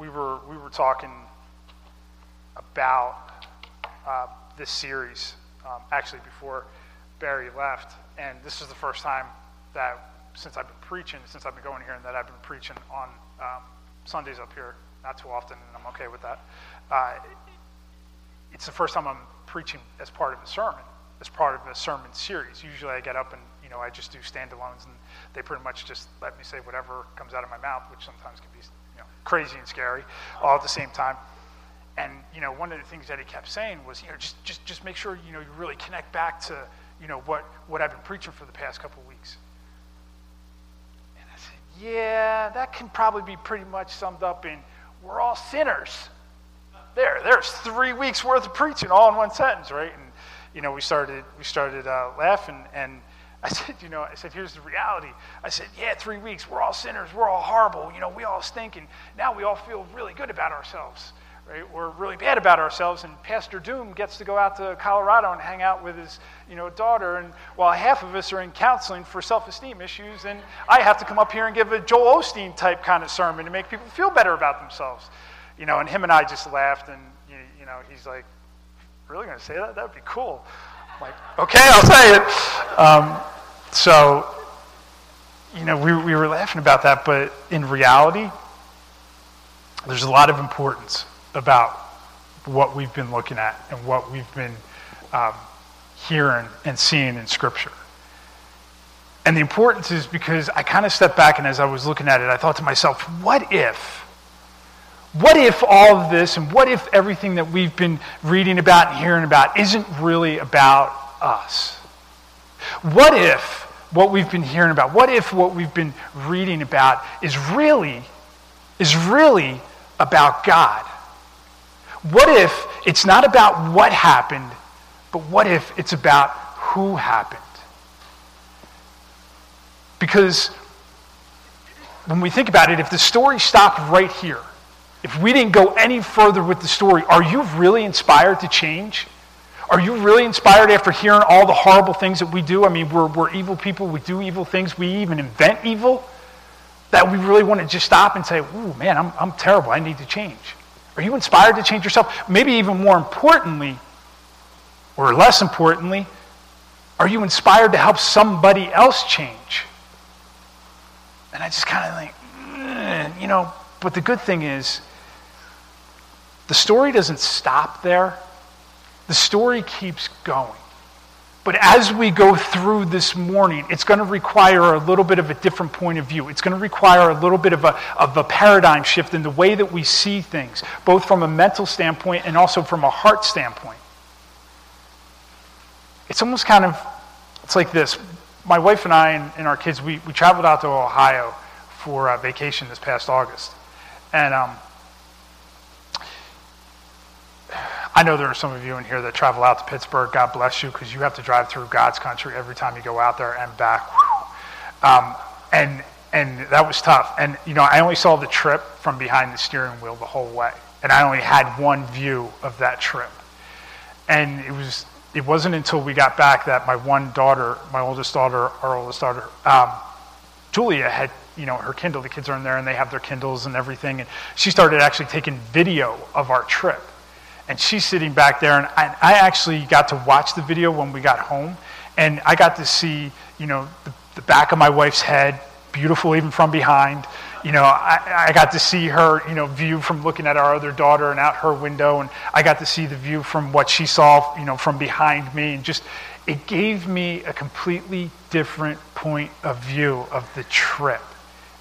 we were we were talking about uh, this series um, actually before Barry left, and this is the first time that since I've been preaching, since I've been going here, and that I've been preaching on um, Sundays up here. Not too often, and I'm okay with that. Uh, it's the first time I'm preaching as part of a sermon, as part of a sermon series. Usually, I get up and you know I just do standalones, and they pretty much just let me say whatever comes out of my mouth, which sometimes can be crazy and scary, all at the same time. And you know, one of the things that he kept saying was, you know, just just just make sure you know you really connect back to you know what what I've been preaching for the past couple of weeks. And I said, yeah, that can probably be pretty much summed up in we're all sinners. There, there's three weeks worth of preaching all in one sentence, right? And you know, we started we started uh, laughing, and I said, you know, I said, here's the reality. I said, yeah, three weeks, we're all sinners, we're all horrible, you know, we all stink, and now we all feel really good about ourselves, right? We're really bad about ourselves, and Pastor Doom gets to go out to Colorado and hang out with his, you know, daughter, and while half of us are in counseling for self-esteem issues, and I have to come up here and give a Joel Osteen type kind of sermon to make people feel better about themselves, you know, and him and I just laughed, and you know, he's like, really going to say that? That would be cool. Like, okay, I'll say it. Um, so, you know, we, we were laughing about that, but in reality, there's a lot of importance about what we've been looking at and what we've been um, hearing and seeing in Scripture. And the importance is because I kind of stepped back and as I was looking at it, I thought to myself, what if? What if all of this and what if everything that we've been reading about and hearing about isn't really about us? What if what we've been hearing about, what if what we've been reading about is really, is really about God? What if it's not about what happened, but what if it's about who happened? Because when we think about it, if the story stopped right here, if we didn't go any further with the story, are you really inspired to change? Are you really inspired after hearing all the horrible things that we do? I mean, we're, we're evil people, we do evil things, we even invent evil. That we really want to just stop and say, ooh, man, I'm, I'm terrible, I need to change. Are you inspired to change yourself? Maybe even more importantly, or less importantly, are you inspired to help somebody else change? And I just kind of think, mm, you know, but the good thing is, the story doesn't stop there, the story keeps going. But as we go through this morning, it's going to require a little bit of a different point of view. It's going to require a little bit of a, of a paradigm shift in the way that we see things, both from a mental standpoint and also from a heart standpoint. It's almost kind of, it's like this. My wife and I and, and our kids, we, we traveled out to Ohio for a vacation this past August. And um, I know there are some of you in here that travel out to Pittsburgh. God bless you because you have to drive through God's country every time you go out there and back. Um, and and that was tough. And you know, I only saw the trip from behind the steering wheel the whole way, and I only had one view of that trip. And it was it wasn't until we got back that my one daughter, my oldest daughter, our oldest daughter, um, Julia had you know her Kindle. The kids are in there and they have their Kindles and everything, and she started actually taking video of our trip and she's sitting back there and I, I, actually got to watch the video when we got home and i got to see you know the, the back of my wife's head beautiful even from behind. You know I, I, got to see her you know view from looking at our other daughter and out her window and i got to see the view from what she saw you know from behind me and just it gave me a completely different point of view of the trip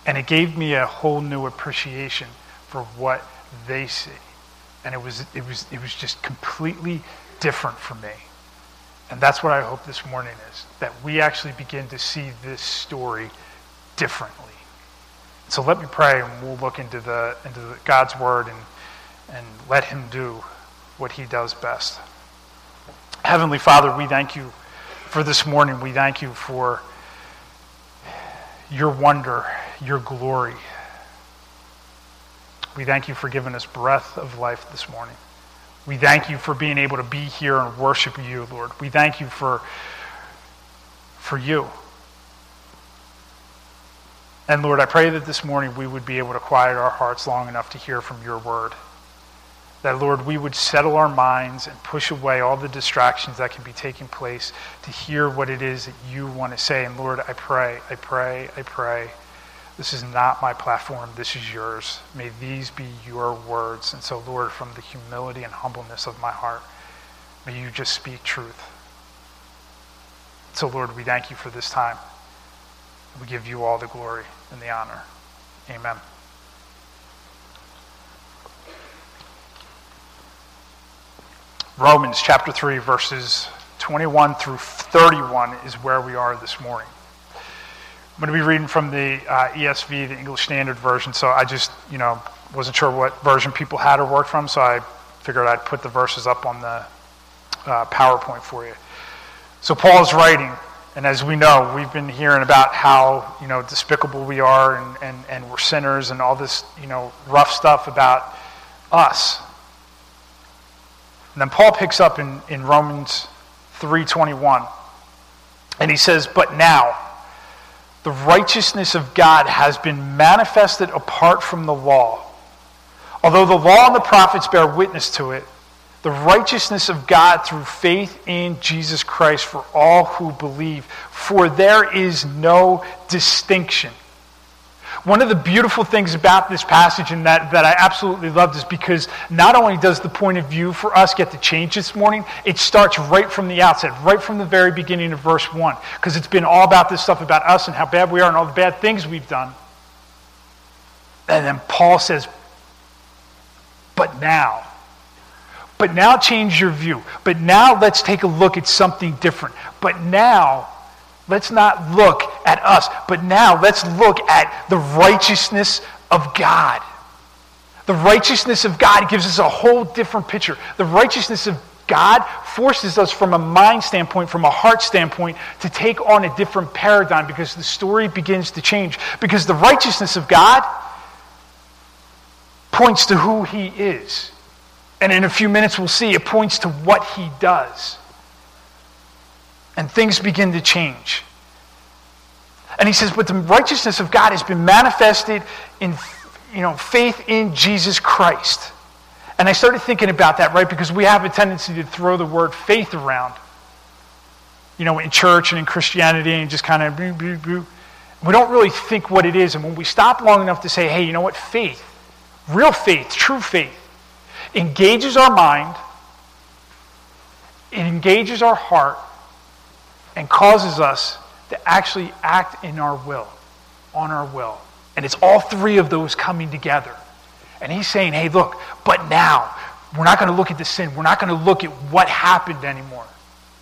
and it gave me a whole new appreciation for what they see and it was, it was, it was just completely different for me. And that's what I hope this morning is that we actually begin to see this story differently. So let me pray and we'll look into, the, into the, God's word and, and let Him do what He does best. Heavenly Father, we thank you for this morning. We thank you for your wonder, your glory. We thank you for giving us breath of life this morning. We thank you for being able to be here and worship you, Lord. We thank you for, for you. And Lord, I pray that this morning we would be able to quiet our hearts long enough to hear from your word. That, Lord, we would settle our minds and push away all the distractions that can be taking place to hear what it is that you want to say. And Lord, I pray, I pray, I pray. This is not my platform, this is yours. May these be your words. And so, Lord, from the humility and humbleness of my heart, may you just speak truth. So, Lord, we thank you for this time. We give you all the glory and the honor. Amen. Romans chapter 3, verses 21 through 31 is where we are this morning. I'm going to be reading from the uh, ESV, the English Standard Version, so I just, you know, wasn't sure what version people had or worked from, so I figured I'd put the verses up on the uh, PowerPoint for you. So Paul is writing and as we know, we've been hearing about how, you know, despicable we are and, and, and we're sinners and all this, you know, rough stuff about us. And then Paul picks up in, in Romans 3.21. And he says, But now, the righteousness of God has been manifested apart from the law. Although the law and the prophets bear witness to it, the righteousness of God through faith in Jesus Christ for all who believe. For there is no distinction. One of the beautiful things about this passage and that, that I absolutely loved is because not only does the point of view for us get to change this morning, it starts right from the outset, right from the very beginning of verse 1, because it's been all about this stuff about us and how bad we are and all the bad things we've done. And then Paul says, But now, but now change your view. But now let's take a look at something different. But now let's not look at us, but now let's look at the righteousness of God. The righteousness of God gives us a whole different picture. The righteousness of God forces us from a mind standpoint, from a heart standpoint, to take on a different paradigm because the story begins to change. Because the righteousness of God points to who He is. And in a few minutes, we'll see it points to what he does. And things begin to change. And he says, but the righteousness of God has been manifested in you know, faith in Jesus Christ. And I started thinking about that, right? Because we have a tendency to throw the word faith around, you know, in church and in Christianity and just kind of, we don't really think what it is. And when we stop long enough to say, hey, you know what? Faith, real faith, true faith, engages our mind, it engages our heart, and causes us to actually act in our will, on our will. And it's all three of those coming together. And he's saying, hey, look, but now, we're not going to look at the sin. We're not going to look at what happened anymore.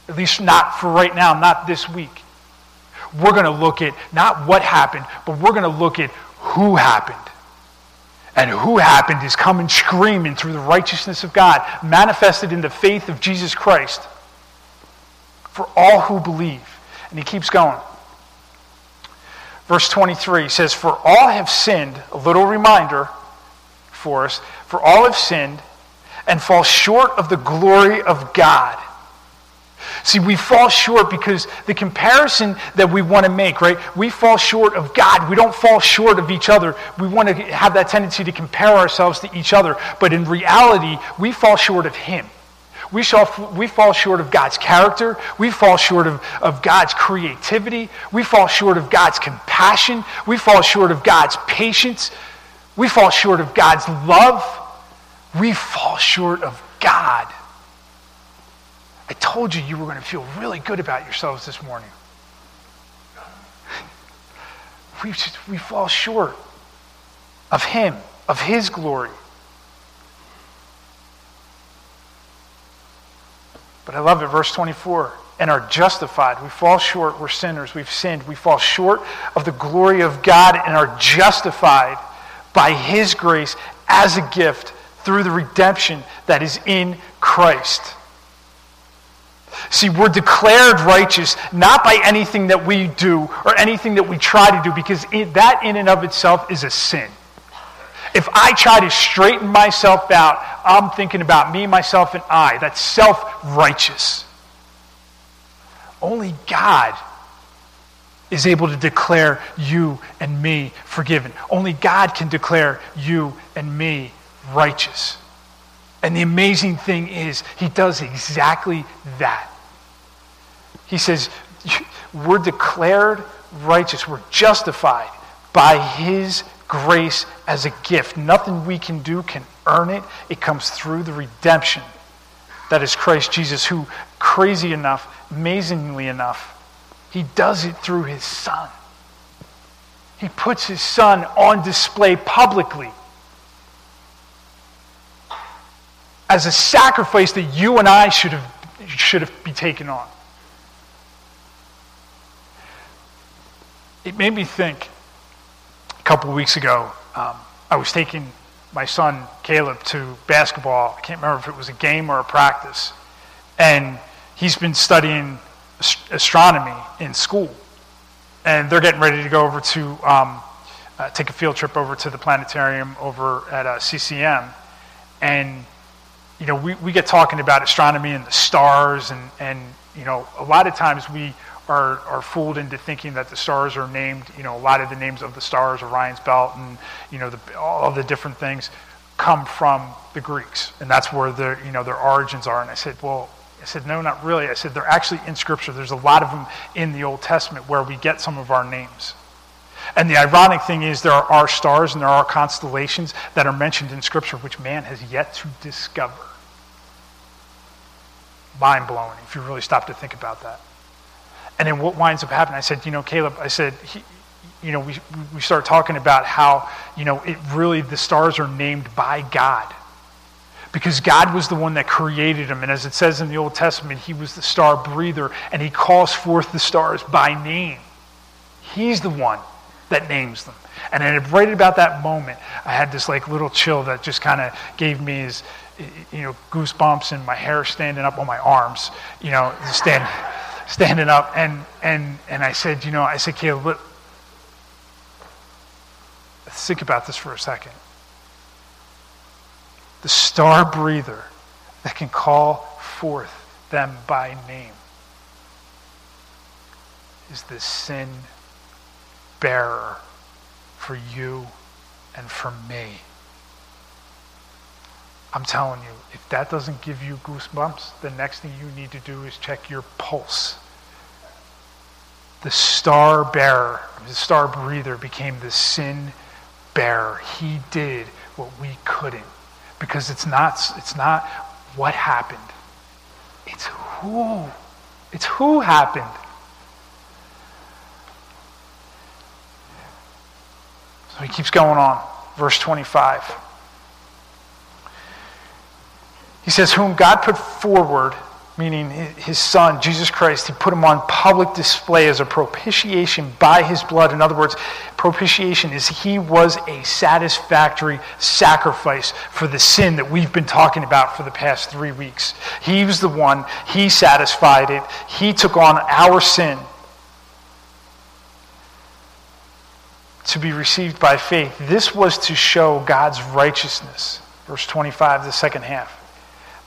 At least not for right now, not this week. We're going to look at not what happened, but we're going to look at who happened. And who happened is coming screaming through the righteousness of God, manifested in the faith of Jesus Christ for all who believe. And he keeps going. Verse 23 says, For all have sinned, a little reminder for us, for all have sinned and fall short of the glory of God. See, we fall short because the comparison that we want to make, right? We fall short of God. We don't fall short of each other. We want to have that tendency to compare ourselves to each other. But in reality, we fall short of Him. We, shall, we fall short of God's character. We fall short of, of God's creativity. We fall short of God's compassion. We fall short of God's patience. We fall short of God's love. We fall short of God. I told you you were going to feel really good about yourselves this morning. We, just, we fall short of Him, of His glory. But I love it, verse 24. And are justified. We fall short. We're sinners. We've sinned. We fall short of the glory of God and are justified by His grace as a gift through the redemption that is in Christ. See, we're declared righteous not by anything that we do or anything that we try to do, because that in and of itself is a sin. If I try to straighten myself out, I'm thinking about me, myself, and I. That's self righteous. Only God is able to declare you and me forgiven. Only God can declare you and me righteous. And the amazing thing is, he does exactly that. He says, We're declared righteous, we're justified by his grace as a gift. Nothing we can do can earn it, it comes through the redemption that is Christ Jesus, who, crazy enough, amazingly enough, he does it through his son. He puts his son on display publicly as a sacrifice that you and I should have, should have be taken on. It made me think couple weeks ago, um, I was taking my son Caleb to basketball. I can't remember if it was a game or a practice. And he's been studying astronomy in school. And they're getting ready to go over to um, uh, take a field trip over to the planetarium over at uh, CCM. And, you know, we, we get talking about astronomy and the stars. And, and, you know, a lot of times we are, are fooled into thinking that the stars are named, you know, a lot of the names of the stars, Orion's belt, and, you know, the, all the different things come from the Greeks. And that's where their, you know, their origins are. And I said, well, I said, no, not really. I said, they're actually in Scripture. There's a lot of them in the Old Testament where we get some of our names. And the ironic thing is, there are stars and there are constellations that are mentioned in Scripture which man has yet to discover. Mind blowing if you really stop to think about that. And then what winds up happening, I said, you know, Caleb, I said, he, you know, we, we start talking about how, you know, it really, the stars are named by God because God was the one that created them. And as it says in the Old Testament, He was the star breather, and He calls forth the stars by name. He's the one that names them. And at right about that moment, I had this like little chill that just kind of gave me his, you know, goosebumps and my hair standing up on my arms, you know, stand, standing up. And, and, and I said, you know, I said, Caleb, look, think about this for a second the star breather that can call forth them by name is the sin bearer for you and for me. I'm telling you, if that doesn't give you goosebumps, the next thing you need to do is check your pulse. The star bearer, the star breather became the sin bearer. He did what we couldn't because it's not, it's not what happened, it's who. It's who happened. So he keeps going on. Verse 25. He says, Whom God put forward meaning his son, Jesus Christ, he put him on public display as a propitiation by his blood. In other words, propitiation is he was a satisfactory sacrifice for the sin that we've been talking about for the past three weeks. He was the one, he satisfied it, he took on our sin. To be received by faith. This was to show God's righteousness. Verse 25, the second half.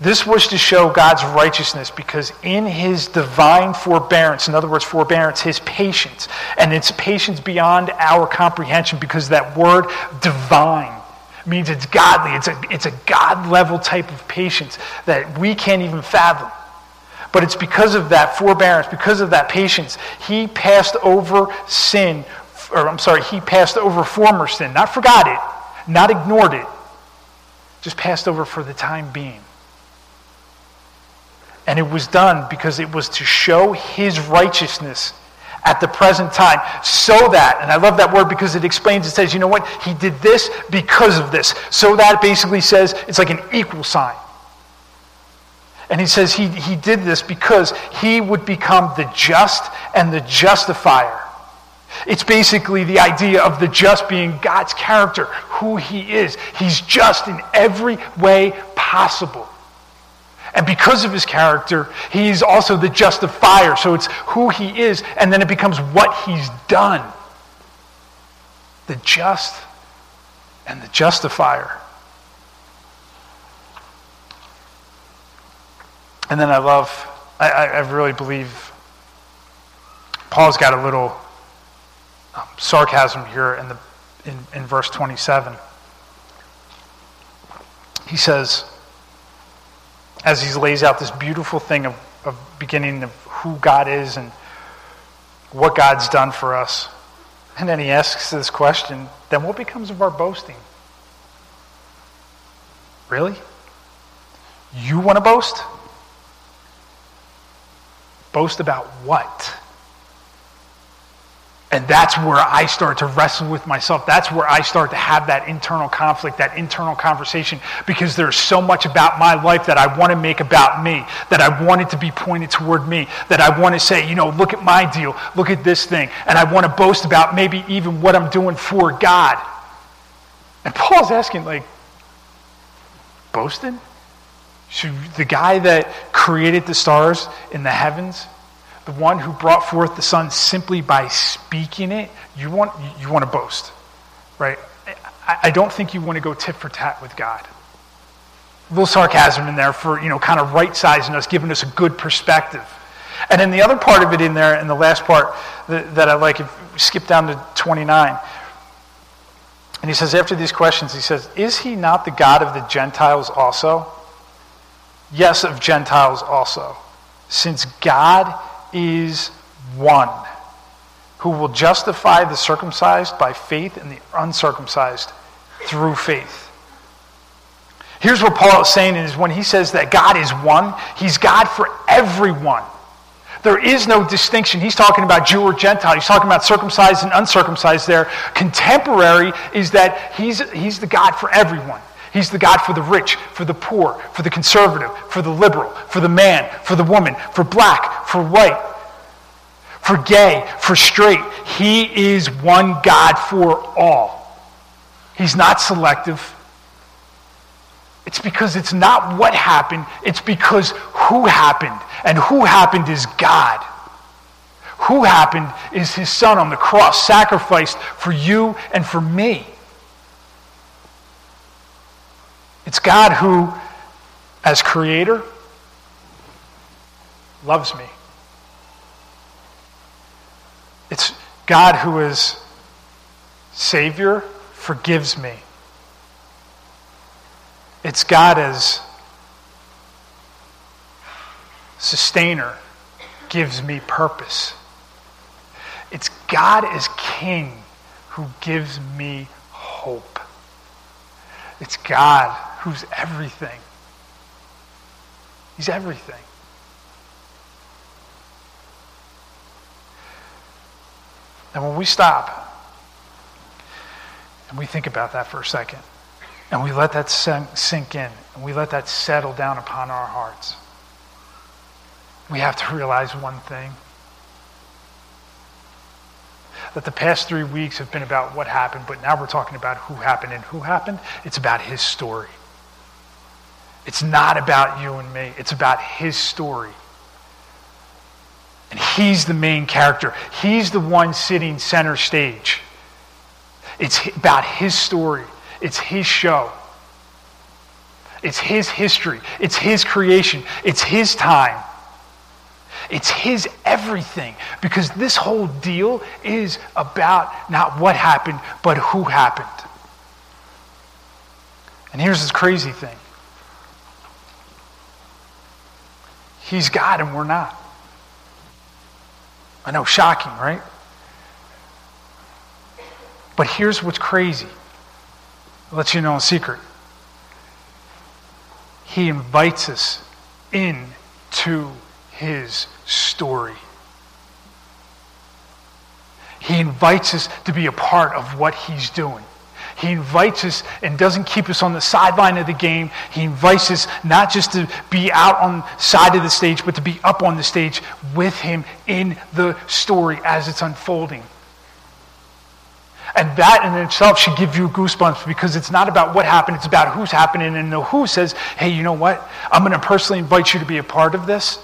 This was to show God's righteousness because in his divine forbearance, in other words, forbearance, his patience, and it's patience beyond our comprehension because that word divine means it's godly. It's a, it's a God level type of patience that we can't even fathom. But it's because of that forbearance, because of that patience, he passed over sin, or I'm sorry, he passed over former sin, not forgot it, not ignored it, just passed over for the time being. And it was done because it was to show his righteousness at the present time. So that, and I love that word because it explains, it says, you know what? He did this because of this. So that basically says it's like an equal sign. And he says he, he did this because he would become the just and the justifier. It's basically the idea of the just being God's character, who he is. He's just in every way possible. And because of his character, he's also the justifier. So it's who he is, and then it becomes what he's done. The just and the justifier. And then I love, I, I really believe Paul's got a little um, sarcasm here in, the, in, in verse 27. He says, as he lays out this beautiful thing of, of beginning of who God is and what God's done for us. And then he asks this question then what becomes of our boasting? Really? You want to boast? Boast about what? And that's where I start to wrestle with myself. That's where I start to have that internal conflict, that internal conversation, because there's so much about my life that I want to make about me, that I want it to be pointed toward me, that I want to say, you know, look at my deal, look at this thing. And I want to boast about maybe even what I'm doing for God. And Paul's asking, like, boasting? Should the guy that created the stars in the heavens, the one who brought forth the sun simply by speaking it, you want, you want to boast, right? I, I don't think you want to go tit for tat with God. A little sarcasm in there for, you know, kind of right sizing us, giving us a good perspective. And then the other part of it in there, and the last part that, that I like, skip down to 29. And he says, after these questions, he says, Is he not the God of the Gentiles also? Yes, of Gentiles also. Since God is one who will justify the circumcised by faith and the uncircumcised through faith. Here's what Paul is saying is when he says that God is one, he's God for everyone. There is no distinction. He's talking about Jew or Gentile. He's talking about circumcised and uncircumcised there. Contemporary is that he's, he's the God for everyone. He's the God for the rich, for the poor, for the conservative, for the liberal, for the man, for the woman, for black, for white, for gay, for straight. He is one God for all. He's not selective. It's because it's not what happened, it's because who happened. And who happened is God. Who happened is his son on the cross, sacrificed for you and for me. It's God who, as creator, loves me. It's God who is Savior, forgives me. It's God as sustainer, gives me purpose. It's God as King who gives me hope. It's God who's everything. He's everything. And when we stop and we think about that for a second, and we let that sink in, and we let that settle down upon our hearts, we have to realize one thing that the past three weeks have been about what happened, but now we're talking about who happened and who happened. It's about his story. It's not about you and me, it's about his story. And he's the main character, he's the one sitting center stage. It's about his story, it's his show. It's his history. It's his creation. It's his time. It's his everything because this whole deal is about not what happened, but who happened. And here's this crazy thing He's God and we're not. I know, shocking, right? But here's what's crazy. I'll let you know a secret. He invites us in to his story. He invites us to be a part of what he's doing. He invites us and doesn't keep us on the sideline of the game. He invites us not just to be out on the side of the stage, but to be up on the stage with him in the story as it's unfolding. And that in itself should give you goosebumps because it's not about what happened, it's about who's happening. And the who says, hey, you know what? I'm going to personally invite you to be a part of this.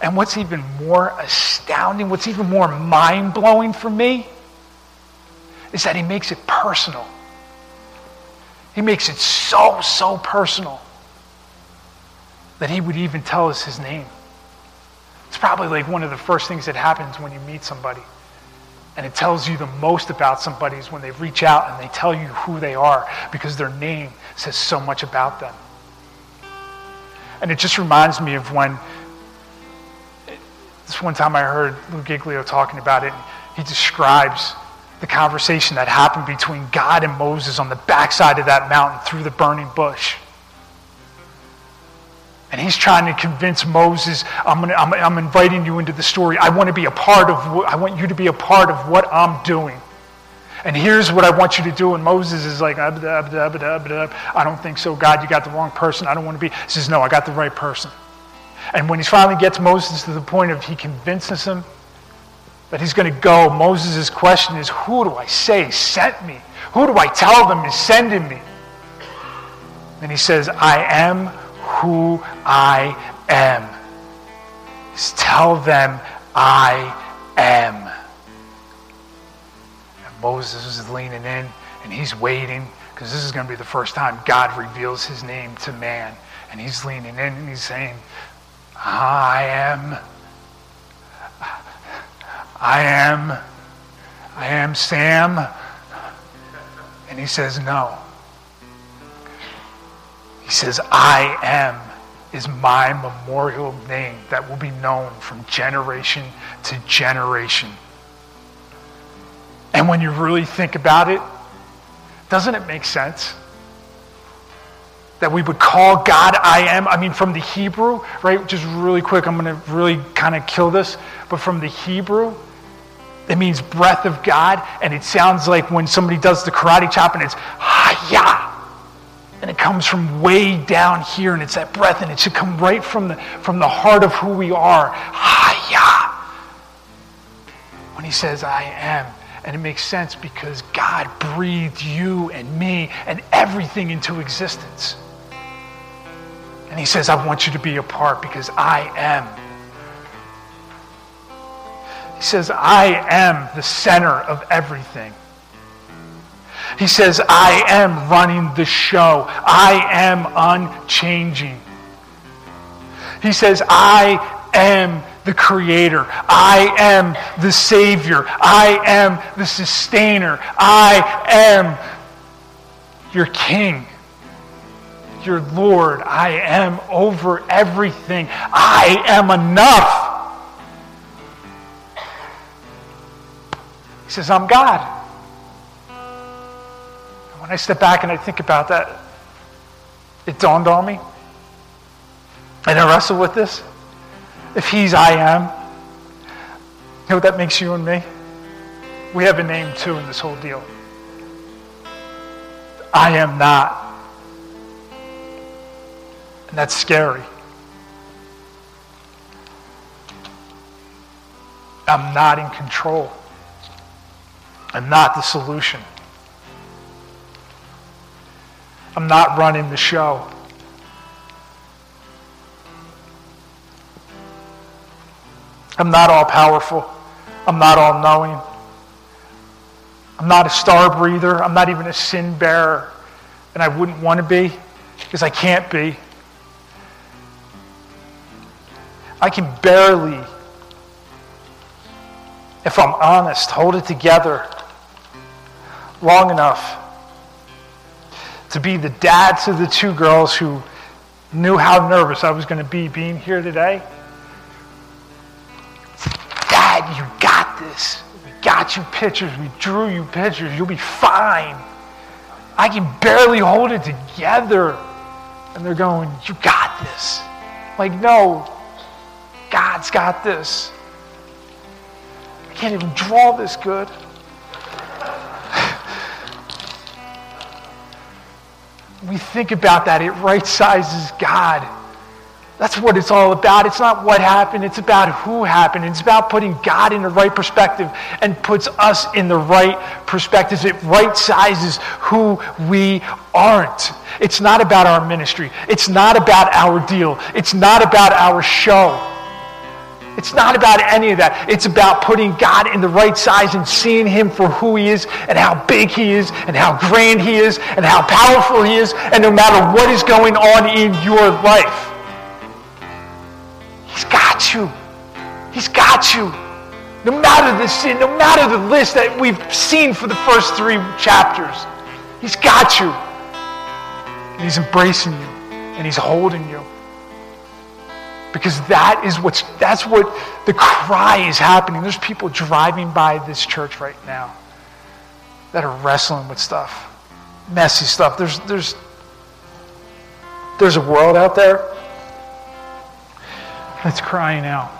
And what's even more astounding, what's even more mind blowing for me, is that he makes it personal. He makes it so, so personal that he would even tell us his name. It's probably like one of the first things that happens when you meet somebody. And it tells you the most about somebody is when they reach out and they tell you who they are because their name says so much about them. And it just reminds me of when this one time I heard Lou Giglio talking about it. He describes the conversation that happened between God and Moses on the backside of that mountain through the burning bush. And he's trying to convince Moses, I'm, gonna, I'm, I'm inviting you into the story. I want to be a part of I want you to be a part of what I'm doing. And here's what I want you to do. And Moses is like, I don't think so. God, you got the wrong person. I don't want to be. He says, No, I got the right person. And when he finally gets Moses to the point of he convinces him that he's going to go, Moses' question is, Who do I say sent me? Who do I tell them is sending me? And he says, I am who I am. Just tell them I am. And Moses is leaning in and he's waiting because this is going to be the first time God reveals his name to man. And he's leaning in and he's saying, I am. I am. I am Sam. And he says, No. He says, I am is my memorial name that will be known from generation to generation. And when you really think about it, doesn't it make sense? That we would call God I am. I mean, from the Hebrew, right? Just really quick, I'm going to really kind of kill this. But from the Hebrew, it means breath of God. And it sounds like when somebody does the karate chop and it's ha and it comes from way down here, and it's that breath, and it should come right from the, from the heart of who we are. Hiya! When he says, I am. And it makes sense because God breathed you and me and everything into existence. And he says, I want you to be a part because I am. He says, I am the center of everything. He says, I am running the show. I am unchanging. He says, I am the creator. I am the savior. I am the sustainer. I am your king, your Lord. I am over everything. I am enough. He says, I'm God And when I step back and I think about that, it dawned on me. And I wrestle with this. If He's I am, you know what that makes you and me? We have a name too in this whole deal. I am not. And that's scary. I'm not in control. I'm not the solution. I'm not running the show. I'm not all powerful. I'm not all knowing. I'm not a star breather. I'm not even a sin bearer. And I wouldn't want to be because I can't be. I can barely, if I'm honest, hold it together long enough to be the dad to the two girls who knew how nervous I was going to be being here today. Dad, you got this. We got you pictures. We drew you pictures. You'll be fine. I can barely hold it together. And they're going, You got this. Like, no, God's got this. I can't even draw this good. We think about that, it right sizes God. That's what it's all about. It's not what happened, it's about who happened. It's about putting God in the right perspective and puts us in the right perspective. It right sizes who we aren't. It's not about our ministry, it's not about our deal, it's not about our show. It's not about any of that. It's about putting God in the right size and seeing Him for who He is and how big He is and how grand He is and how powerful He is. And no matter what is going on in your life, He's got you. He's got you. No matter the sin, no matter the list that we've seen for the first three chapters, He's got you. And He's embracing you. And He's holding you. Because that is what's, that's what the cry is happening. There's people driving by this church right now that are wrestling with stuff, messy stuff. There's, there's, there's a world out there that's crying out.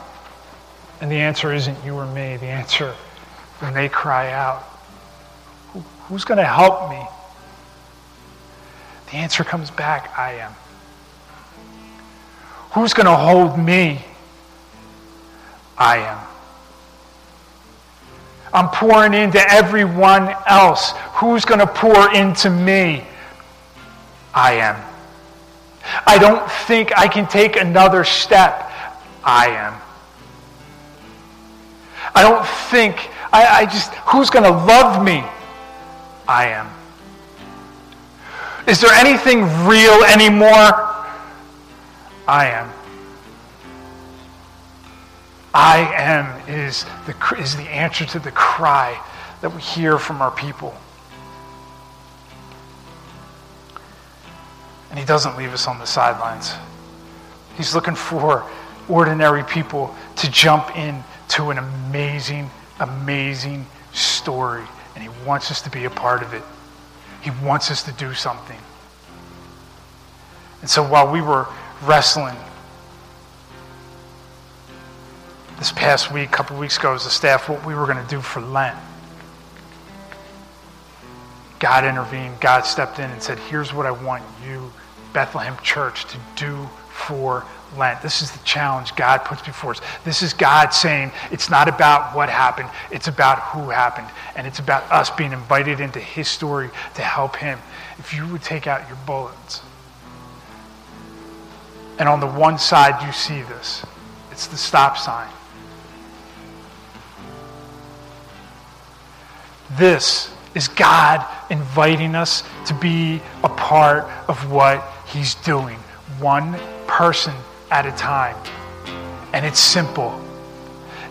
And the answer isn't you or me. The answer, when they cry out, Who, who's going to help me? The answer comes back I am. Who's going to hold me? I am. I'm pouring into everyone else. Who's going to pour into me? I am. I don't think I can take another step. I am. I don't think, I, I just, who's going to love me? I am. Is there anything real anymore? I am. I am is the, is the answer to the cry that we hear from our people. And he doesn't leave us on the sidelines. He's looking for ordinary people to jump in to an amazing, amazing story. And he wants us to be a part of it. He wants us to do something. And so while we were wrestling this past week, a couple weeks ago, as a staff, what we were going to do for Lent, God intervened. God stepped in and said, Here's what I want you, Bethlehem Church, to do for Lent. This is the challenge God puts before us. This is God saying it's not about what happened, it's about who happened. And it's about us being invited into His story to help Him. If you would take out your bullets, and on the one side you see this, it's the stop sign. This is God inviting us to be a part of what He's doing, one person at a time. And it's simple.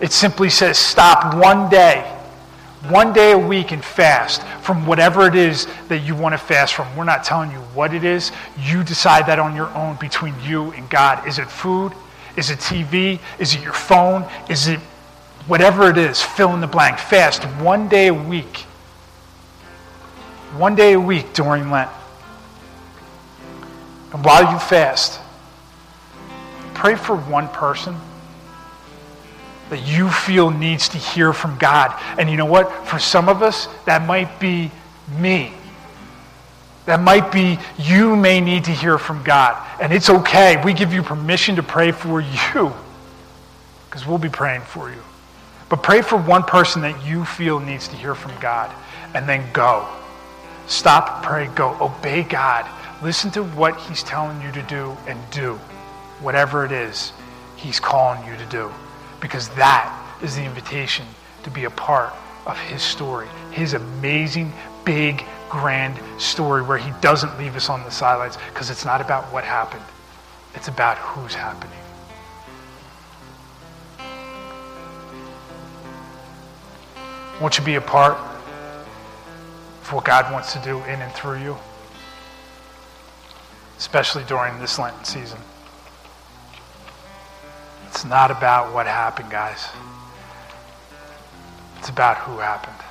It simply says stop one day, one day a week and fast from whatever it is that you want to fast from. We're not telling you what it is. You decide that on your own between you and God. Is it food? Is it TV? Is it your phone? Is it whatever it is? Fill in the blank. Fast one day a week. One day a week during Lent. And while you fast, pray for one person that you feel needs to hear from God. And you know what? For some of us, that might be me. That might be you may need to hear from God. And it's okay. We give you permission to pray for you because we'll be praying for you. But pray for one person that you feel needs to hear from God and then go. Stop, pray, go. Obey God. Listen to what He's telling you to do and do whatever it is He's calling you to do. Because that is the invitation to be a part of His story, His amazing, big, grand story where He doesn't leave us on the sidelines because it's not about what happened, it's about who's happening. Won't you be a part of what God wants to do in and through you? Especially during this Lenten season. It's not about what happened, guys. It's about who happened.